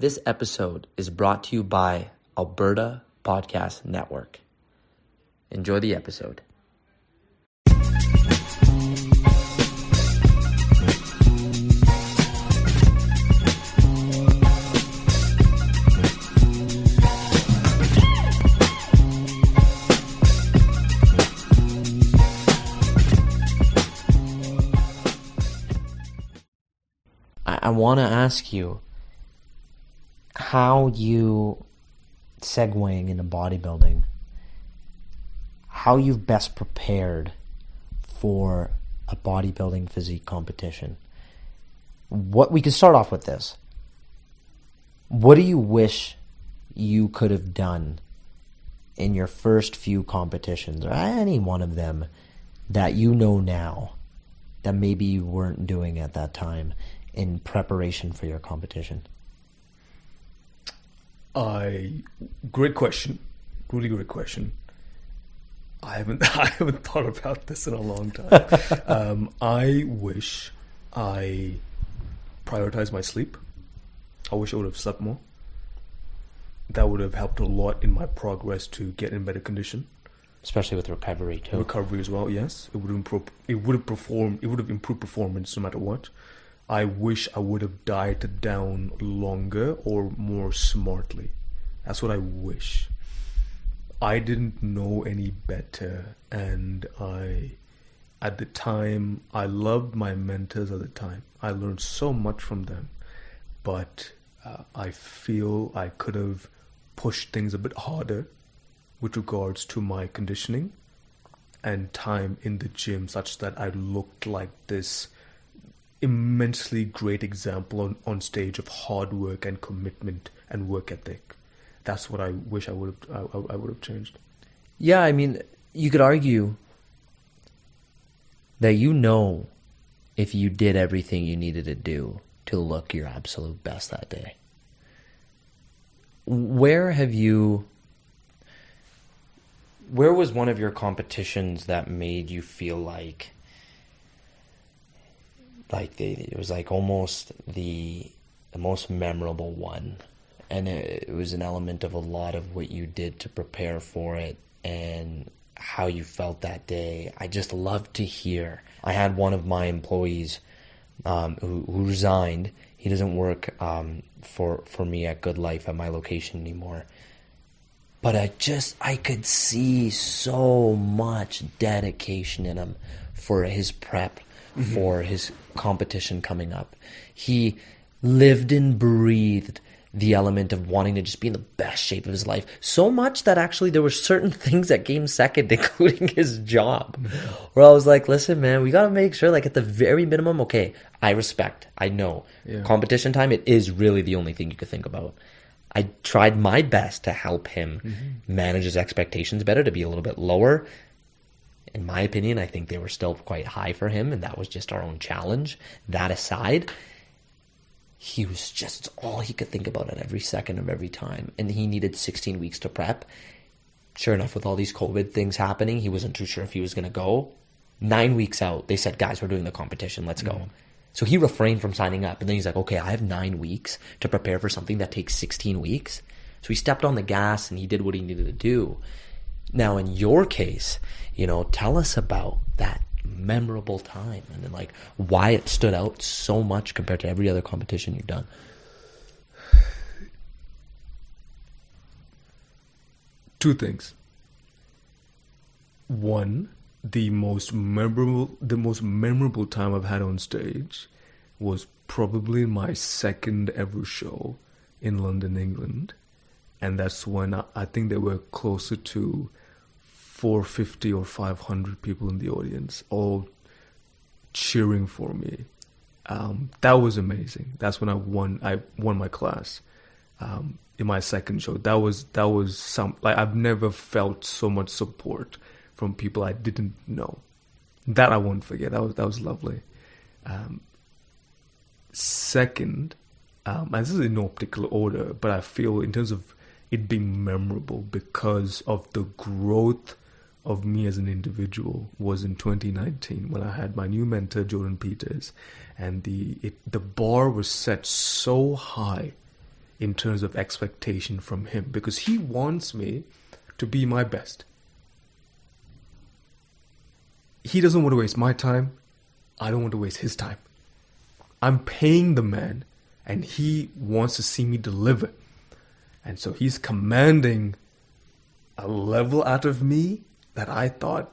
This episode is brought to you by Alberta Podcast Network. Enjoy the episode. I, I want to ask you how you segueing into bodybuilding, how you've best prepared for a bodybuilding physique competition. What we can start off with this. What do you wish you could have done in your first few competitions or any one of them that you know now that maybe you weren't doing at that time in preparation for your competition? I great question, really great question. I haven't I haven't thought about this in a long time. um, I wish I prioritized my sleep. I wish I would have slept more. That would have helped a lot in my progress to get in better condition. Especially with recovery too. Recovery as well, yes. It would improve. It would have performed. It would have improved performance no matter what. I wish I would have dieted down longer or more smartly. That's what I wish. I didn't know any better, and I, at the time, I loved my mentors at the time. I learned so much from them, but uh, I feel I could have pushed things a bit harder with regards to my conditioning and time in the gym, such that I looked like this immensely great example on, on stage of hard work and commitment and work ethic. That's what I wish I would have I, I would have changed. Yeah, I mean, you could argue that you know if you did everything you needed to do to look your absolute best that day. Where have you where was one of your competitions that made you feel like like it was like almost the the most memorable one. And it, it, was an element of a lot of what you did to prepare for it and how you felt that day. I just love to hear. I had one of my employees um, who, who, resigned. He doesn't work um, for for me at GoodLife at my location anymore. But i just i could see so much dedication in him for his prep mm-hmm. for his competition coming up. He lived and breathed the element of wanting to just be in the best shape of his life. So much that actually there were certain things that came second, including his job. Where I was like, listen, man, we gotta make sure, like at the very minimum, okay, I respect, I know. Yeah. Competition time, it is really the only thing you could think about. I tried my best to help him mm-hmm. manage his expectations better, to be a little bit lower, in my opinion, I think they were still quite high for him, and that was just our own challenge. That aside, he was just all he could think about at every second of every time, and he needed 16 weeks to prep. Sure enough, with all these COVID things happening, he wasn't too sure if he was going to go. Nine weeks out, they said, "Guys, we're doing the competition. Let's go." Mm-hmm. So he refrained from signing up, and then he's like, "Okay, I have nine weeks to prepare for something that takes 16 weeks." So he stepped on the gas and he did what he needed to do. Now, in your case, you know, tell us about that memorable time and then like why it stood out so much compared to every other competition you've done. Two things. One, the most memorable the most memorable time I've had on stage was probably my second ever show in London, England. And that's when I, I think there were closer to 450 or 500 people in the audience, all cheering for me. Um, that was amazing. That's when I won. I won my class um, in my second show. That was that was some like I've never felt so much support from people I didn't know. That I won't forget. That was that was lovely. Um, second, um, and this is in no particular order, but I feel in terms of it being memorable because of the growth of me as an individual was in 2019 when I had my new mentor Jordan Peters, and the it, the bar was set so high in terms of expectation from him because he wants me to be my best. He doesn't want to waste my time. I don't want to waste his time. I'm paying the man and he wants to see me deliver. And so he's commanding a level out of me that I thought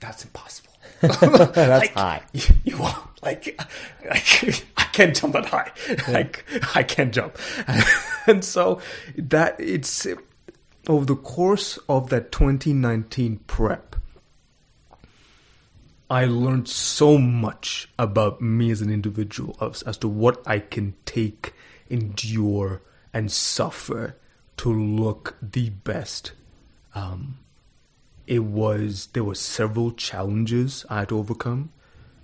that's impossible. That's like, high. You, you are like, like I can't jump that high. Like I can't jump, and so that it's over the course of that 2019 prep. I learned so much about me as an individual as, as to what I can take, endure, and suffer to look the best. Um, it was there were several challenges I had to overcome.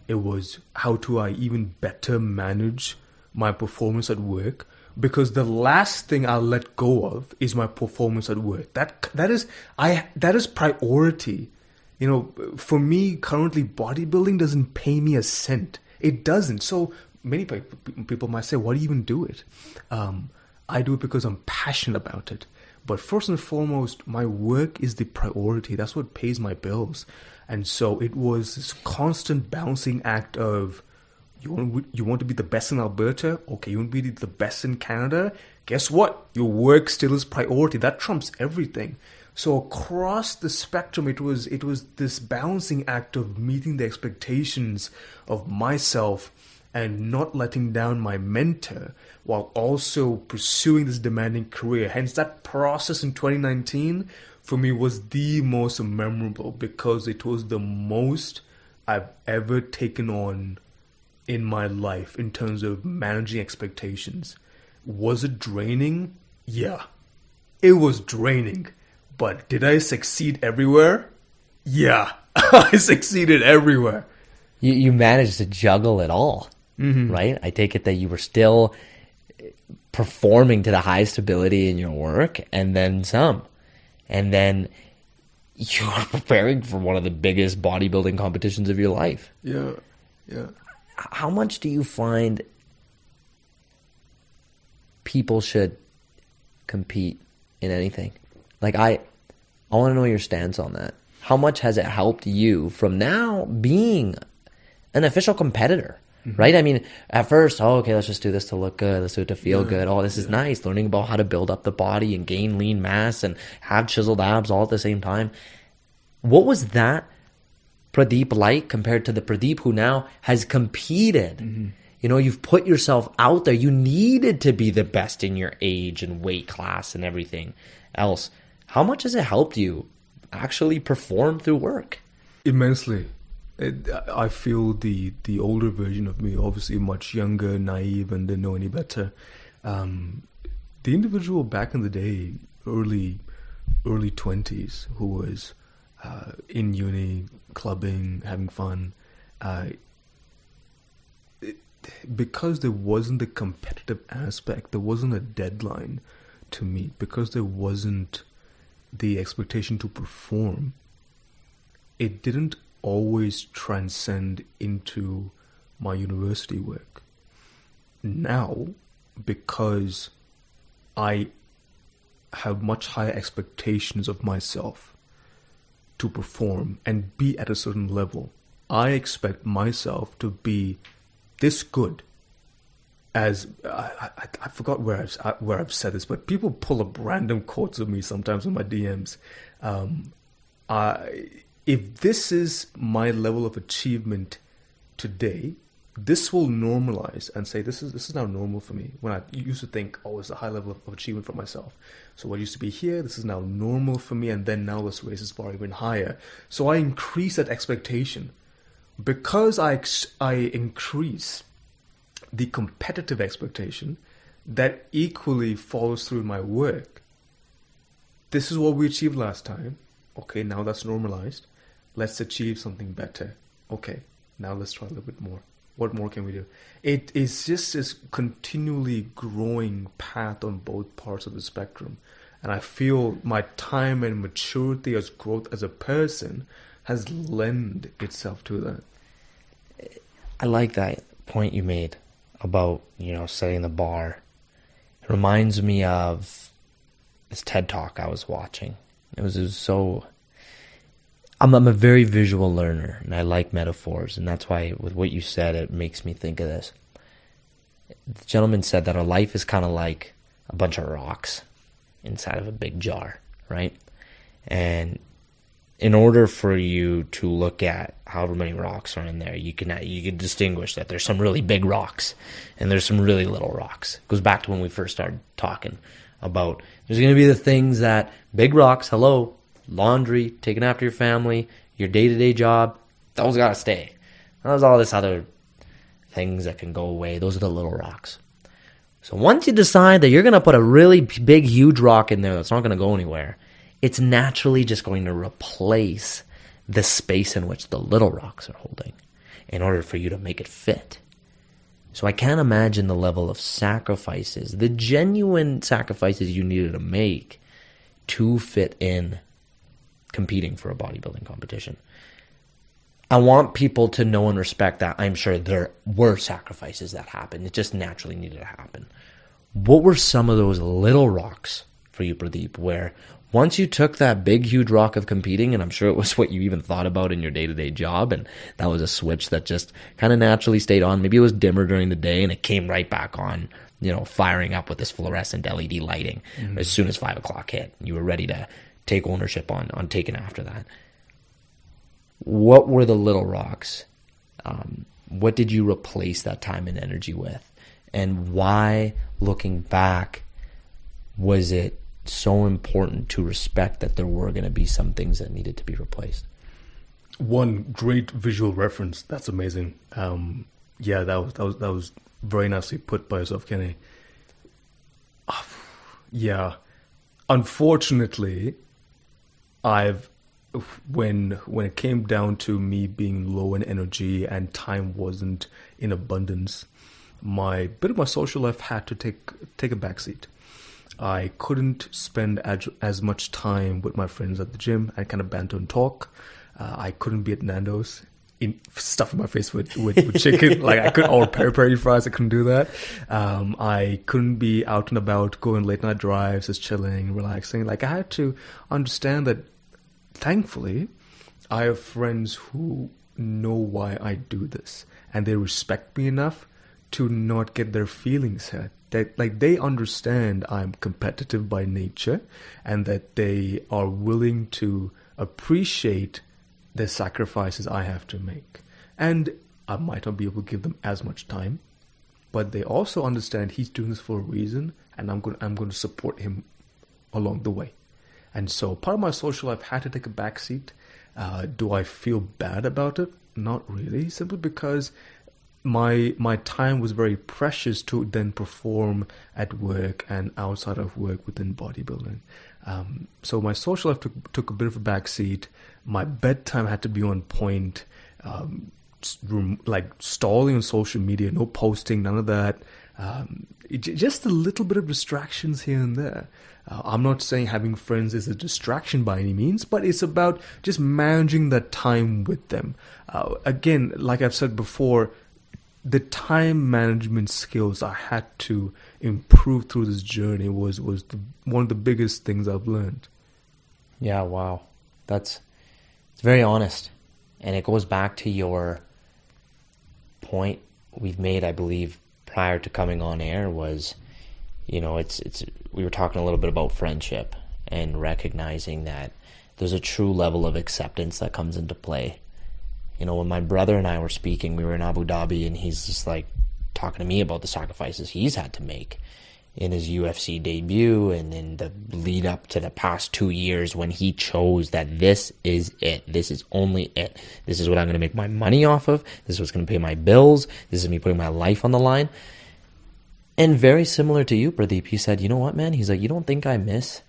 It was how do I even better manage my performance at work because the last thing I'll let go of is my performance at work. That that is I that is priority. You know, for me currently bodybuilding doesn't pay me a cent. It doesn't. So many people might say, "Why do you even do it?" Um, I do it because I'm passionate about it. But first and foremost, my work is the priority. That's what pays my bills. And so it was this constant bouncing act of you want you want to be the best in Alberta? Okay, you want to be the best in Canada? Guess what? Your work still is priority. That trumps everything. So across the spectrum, it was it was this balancing act of meeting the expectations of myself and not letting down my mentor while also pursuing this demanding career. Hence, that process in 2019 for me was the most memorable because it was the most I've ever taken on in my life in terms of managing expectations. Was it draining? Yeah, it was draining. But did I succeed everywhere? Yeah, I succeeded everywhere. You, you managed to juggle it all, Mm-hmm. right? I take it that you were still performing to the highest ability in your work and then some. And then you are preparing for one of the biggest bodybuilding competitions of your life. Yeah, yeah. How much do you find people should compete in anything? Like I I want to know your stance on that. How much has it helped you from now being an official competitor? Mm-hmm. Right? I mean, at first, oh, okay, let's just do this to look good. Let's do it to feel good. Oh, this is nice. Learning about how to build up the body and gain lean mass and have chiseled abs all at the same time. What was that Pradeep like compared to the Pradeep who now has competed? Mm-hmm. You know, you've put yourself out there. You needed to be the best in your age and weight class and everything else. How much has it helped you actually perform through work? Immensely. It, I feel the the older version of me, obviously much younger, naive, and didn't know any better. Um, the individual back in the day, early early twenties, who was uh, in uni, clubbing, having fun, uh, it, because there wasn't the competitive aspect, there wasn't a deadline to meet, because there wasn't the expectation to perform. It didn't always transcend into my university work. Now, because I have much higher expectations of myself to perform and be at a certain level, I expect myself to be this good. As I, I, I forgot where I've where I've said this, but people pull up random quotes of me sometimes in my DMs. Um, I if this is my level of achievement today, this will normalize and say this is this is now normal for me. When I used to think, oh, it's a high level of achievement for myself. So what used to be here, this is now normal for me, and then now let's raise this bar even higher. So I increase that expectation because I I increase the competitive expectation that equally follows through my work. This is what we achieved last time. Okay, now that's normalized let's achieve something better. Okay, now let's try a little bit more. What more can we do? It is just this continually growing path on both parts of the spectrum. And I feel my time and maturity as growth as a person has lent itself to that. I like that point you made about, you know, setting the bar. It reminds me of this TED talk I was watching. It was, it was so. I'm, I'm a very visual learner and I like metaphors, and that's why, with what you said, it makes me think of this. The gentleman said that our life is kind of like a bunch of rocks inside of a big jar, right? And in order for you to look at however many rocks are in there, you can you can distinguish that there's some really big rocks and there's some really little rocks. It goes back to when we first started talking about there's going to be the things that big rocks, hello, laundry, taking after your family, your day-to-day job, those got to stay. There's all this other things that can go away. Those are the little rocks. So once you decide that you're to put a really big, huge rock in there that's not to go anywhere, it's naturally just going to replace the space in which the little rocks are holding in order for you to make it fit. So I can't imagine the level of sacrifices, the genuine sacrifices you needed to make to fit in competing for a bodybuilding competition. I want people to know and respect that I'm sure there were sacrifices that happened. It just naturally needed to happen. What were some of those little rocks for you, Pradeep, where once you took that big, huge rock of competing, and I'm sure it was what you even thought about in your day to day job, and that was a switch that just kind of naturally stayed on. Maybe it was dimmer during the day and it came right back on, you know, firing up with this fluorescent LED lighting mm-hmm. as soon as five o'clock hit. You were ready to take ownership on, on taking after that. What were the little rocks? Um, what did you replace that time and energy with? And why, looking back, was it so important to respect that there were going to be some things that needed to be replaced. One great visual reference. That's amazing. Um, yeah, that was that was that was very nicely put by yourself, Kenny. Yeah, unfortunately, I've when when it came down to me being low in energy and time wasn't in abundance, my bit of my social life had to take take a backseat. I couldn't spend as, as much time with my friends at the gym and kind of banter and talk. Uh, I couldn't be at Nando's in stuffing my face with, with, with chicken. like I couldn't or peri peri fries. I couldn't do that. Um, I couldn't be out and about going late night drives, just chilling, relaxing. Like I had to understand that. Thankfully, I have friends who know why I do this, and they respect me enough to not get their feelings hurt that like they understand I'm competitive by nature and that they are willing to appreciate the sacrifices I have to make. And I might not be able to give them as much time, but they also understand he's doing this for a reason and I'm going I'm going to support him along the way. And so part of my social life had to take a backseat. Uh, do I feel bad about it? Not really, simply because my my time was very precious to then perform at work and outside of work within bodybuilding. Um, so my social life took took a bit of a backseat. My bedtime had to be on point. Um, like stalling on social media, no posting, none of that. Um, just a little bit of distractions here and there. Uh, I'm not saying having friends is a distraction by any means, but it's about just managing that time with them. Uh, again, like I've said before, the time management skills I had to improve through this journey was was the, one of the biggest things I've learned. Yeah, wow, that's it's very honest, and it goes back to your point we've made, I believe, prior to coming on air was, you know, it's it's we were talking a little bit about friendship and recognizing that there's a true level of acceptance that comes into play. You know, when my brother and I were speaking, we were in Abu Dhabi, and he's just like talking to me about the sacrifices he's had to make in his UFC debut and in the lead up to the past two years when he chose that this is it. This is only it. This is what I'm going to make my money off of. This is what's going to pay my bills. This is me putting my life on the line. And very similar to you, Pradeep, he said, you know what, man? He's like, you don't think I miss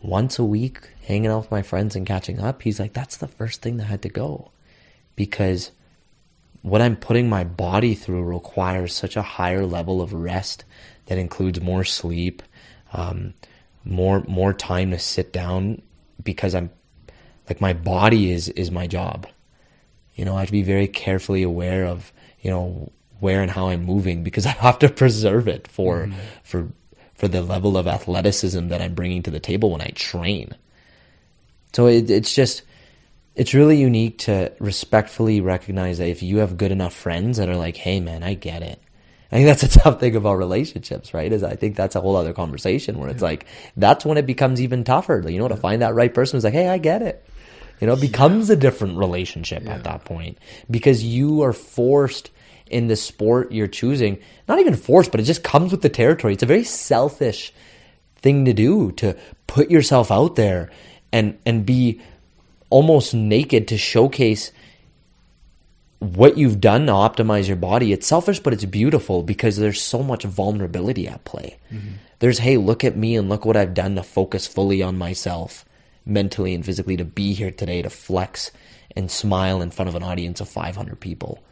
once a week hanging out with my friends and catching up? He's like, that's the first thing that had to go because what I'm putting my body through requires such a higher level of rest that includes more sleep, um, more more time to sit down because I'm like my body is is my job. You know, I have to be very carefully aware of you know where and how I'm moving because I have to preserve it for mm-hmm. for for the level of athleticism that I'm bringing to the table when I train. So it, it's just, it's really unique to respectfully recognize that if you have good enough friends that are like, hey man, I get it. I think that's a tough thing about relationships, right? Is I think that's a whole other conversation where it's like, that's when it becomes even tougher, you know, to find that right person who's like, hey, I get it. You know, it becomes yeah. a different relationship yeah. at that point because you are forced in the sport you're choosing. Not even forced, but it just comes with the territory. It's a very selfish thing to do to put yourself out there and and be almost naked to showcase what you've done to optimize your body. It's selfish, but it's beautiful because there's so much vulnerability at play. Mm-hmm. There's, hey, look at me and look what I've done to focus fully on myself mentally and physically to be here today to flex and smile in front of an audience of 500 people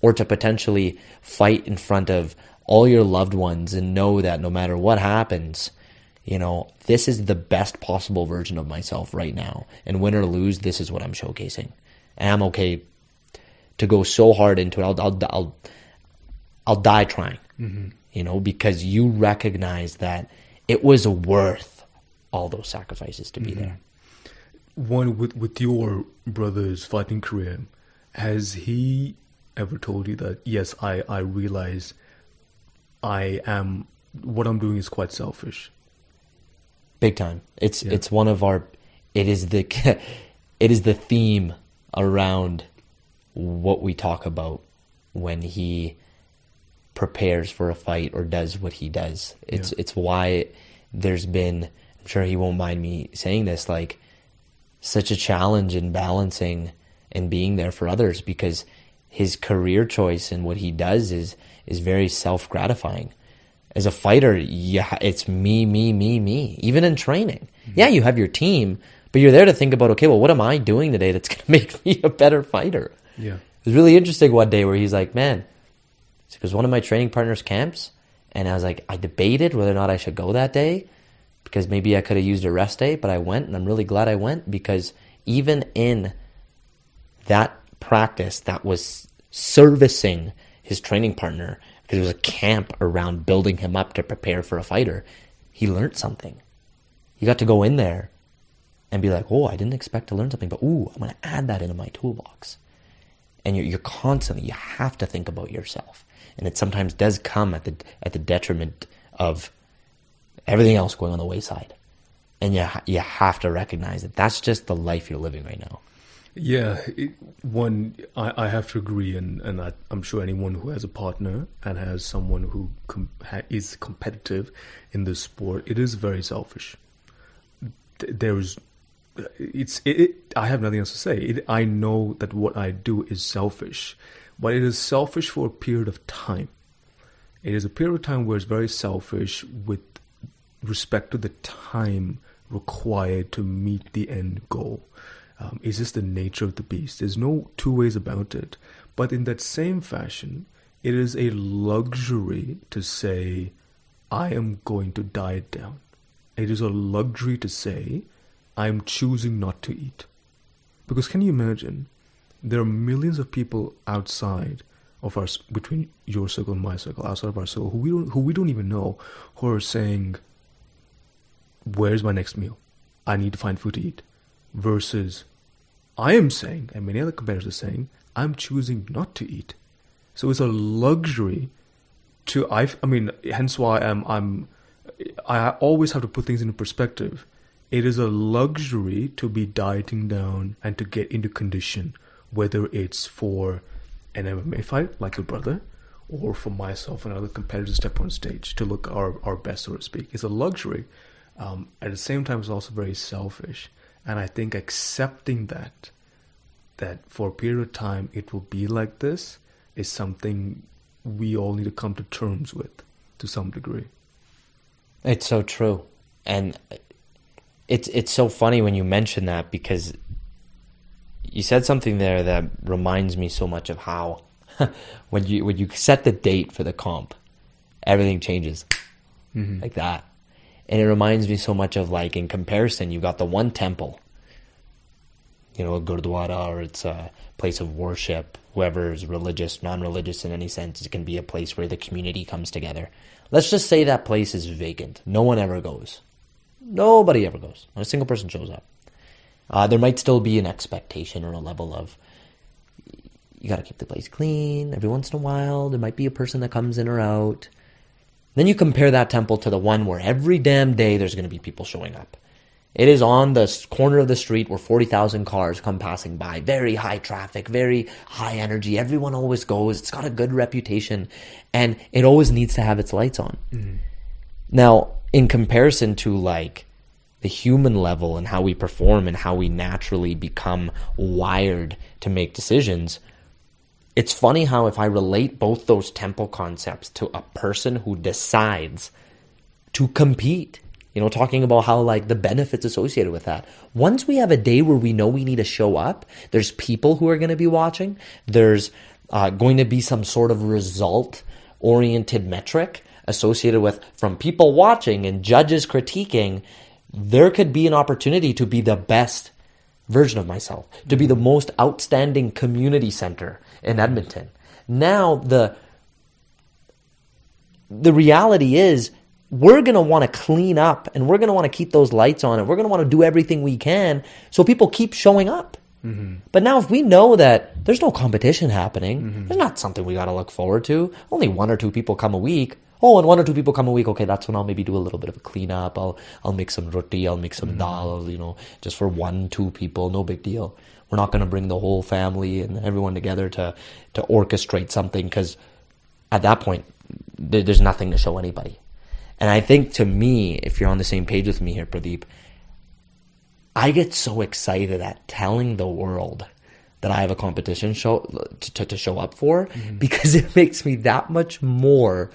or to potentially fight in front of all your loved ones and know that no matter what happens, you know, this is the best possible version of myself right now. And win or lose, this is what I'm showcasing. And I'm okay to go so hard into it. I'll, I'll, I'll, I'll die trying, mm-hmm. you know, because you recognize that it was worth all those sacrifices to be mm-hmm. there one with with your brother's fighting career, has he ever told you that yes, I I realize I am what I'm doing is quite selfish. Big time. It's yeah. it's one of our it is the it is the theme around what we talk about when he prepares for a fight or does what he does. It's yeah. it's why there's been I'm sure he won't mind me saying this like such a challenge in balancing and being there for others because his career choice and what he does is is very self gratifying. As a fighter, yeah, it's me, me, me, me. Even in training, mm-hmm. yeah, you have your team, but you're there to think about, okay, well, what am I doing today that's going to make me a better fighter? Yeah, it was really interesting one day where he's like, man, was one of my training partners' camps, and I was like, I debated whether or not I should go that day, because maybe I could have used a rest day, but I went and I'm really glad I went because even in that practice that was servicing his training partner, because it was a camp around building him up to prepare for a fighter, he learned something. He got to go in there and be like, oh, I didn't expect to learn something, but ooh, I'm going to add that into my toolbox. And you're, you're constantly, you have to think about yourself. And it sometimes does come at the, at the detriment of everything else going on the wayside. And you, you have to recognize that that's just the life you're living right now. Yeah, it, one I, I have to agree, and and I, am sure anyone who has a partner and has someone who com, is competitive in this sport, it is very selfish. There is, it's it, it, I have nothing else to say. It, I know that what I do is selfish, but it is selfish for a period of time. It is a period of time where it's very selfish with respect to the time required to meet the end goal. Um, is this the nature of the beast? There's no two ways about it. But in that same fashion, it is a luxury to say, I am going to diet down. It is a luxury to say, I'm choosing not to eat. Because can you imagine? There are millions of people outside of our between your circle and my circle, outside of our circle, who we don't who we don't even know, who are saying, where's my next meal? I need to find food to eat. Versus, I am saying, and many other competitors are saying, I'm choosing not to eat. So it's a luxury to I. I mean, hence why I'm I'm. I always have to put things into perspective. It is a luxury to be dieting down and to get into condition, whether it's for an MMA fight like your brother, or for myself and other competitors to step on stage to look our, our best, so to speak. It's a luxury um, at the same time it's also very selfish. And i think accepting that that for a period of time it will be like this is something we all need to come to terms with to some degree. It's so true. And it's it's so funny when you mention that because you said something there that reminds me so much of how when you when you set the date for the comp everything changes mm-hmm. like that and it reminds me so much of like in comparison, you got the one temple. you know, a gurdwara or it's a place of worship, whoever is religious, non religious in any sense, it can be a place where the community comes together. Let's just say that place is vacant. No one ever goes. Nobody ever goes. Not a single person shows up. Uh, there might still be an expectation or a level of you got to keep the place clean every once in a while. There might be a person that comes in or out. Then you compare that temple to the one where every damn day there's going to be people showing up. It is on the corner of the street where 40,000 cars come passing by. Very high traffic, very high energy. Everyone always goes. It's got a good reputation and it always needs to have its lights on. Mm-hmm. Now, in comparison to like the human level and how we perform and how we naturally become wired to make decisions, it's funny how if I relate both those temple concepts to a person who decides to compete, you know, talking about how like the benefits associated with that. Once we have a day where we know we need to show up, there's people who are going to be watching. There's uh, going to be some sort of result oriented metric associated with from people watching and judges critiquing. There could be an opportunity to be the best version of myself, to be the most outstanding community center in Edmonton. Now the the reality is we're going to want to clean up and we're going to want to keep those lights on and we're going to want to do everything we can so people keep showing up. Mm-hmm. But now, if we know that there's no competition happening, mm-hmm. there's not something we got to look forward to. Only one or two people come a week. Oh, and one or two people come a week. Okay, that's when I'll maybe do a little bit of a cleanup. I'll I'll make some roti. I'll make some mm-hmm. dal. You know, just for one, two people, no big deal. We're not going to bring the whole family and everyone together to to orchestrate something because at that point there, there's nothing to show anybody. And I think to me, if you're on the same page with me here, Pradeep, I get so excited at telling the world that I have a competition show to, to show up for mm-hmm. because it makes me that much more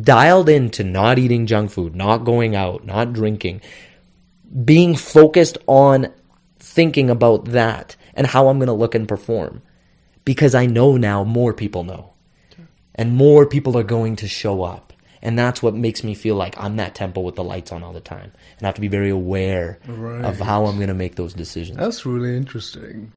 dialed into not eating junk food, not going out, not drinking, being focused on thinking about that and how I'm going to look and perform because I know now more people know and more people are going to show up. And that's what makes me feel like I'm that temple with the lights on all the time. And I have to be very aware right. of how I'm going to make those decisions. That's really interesting.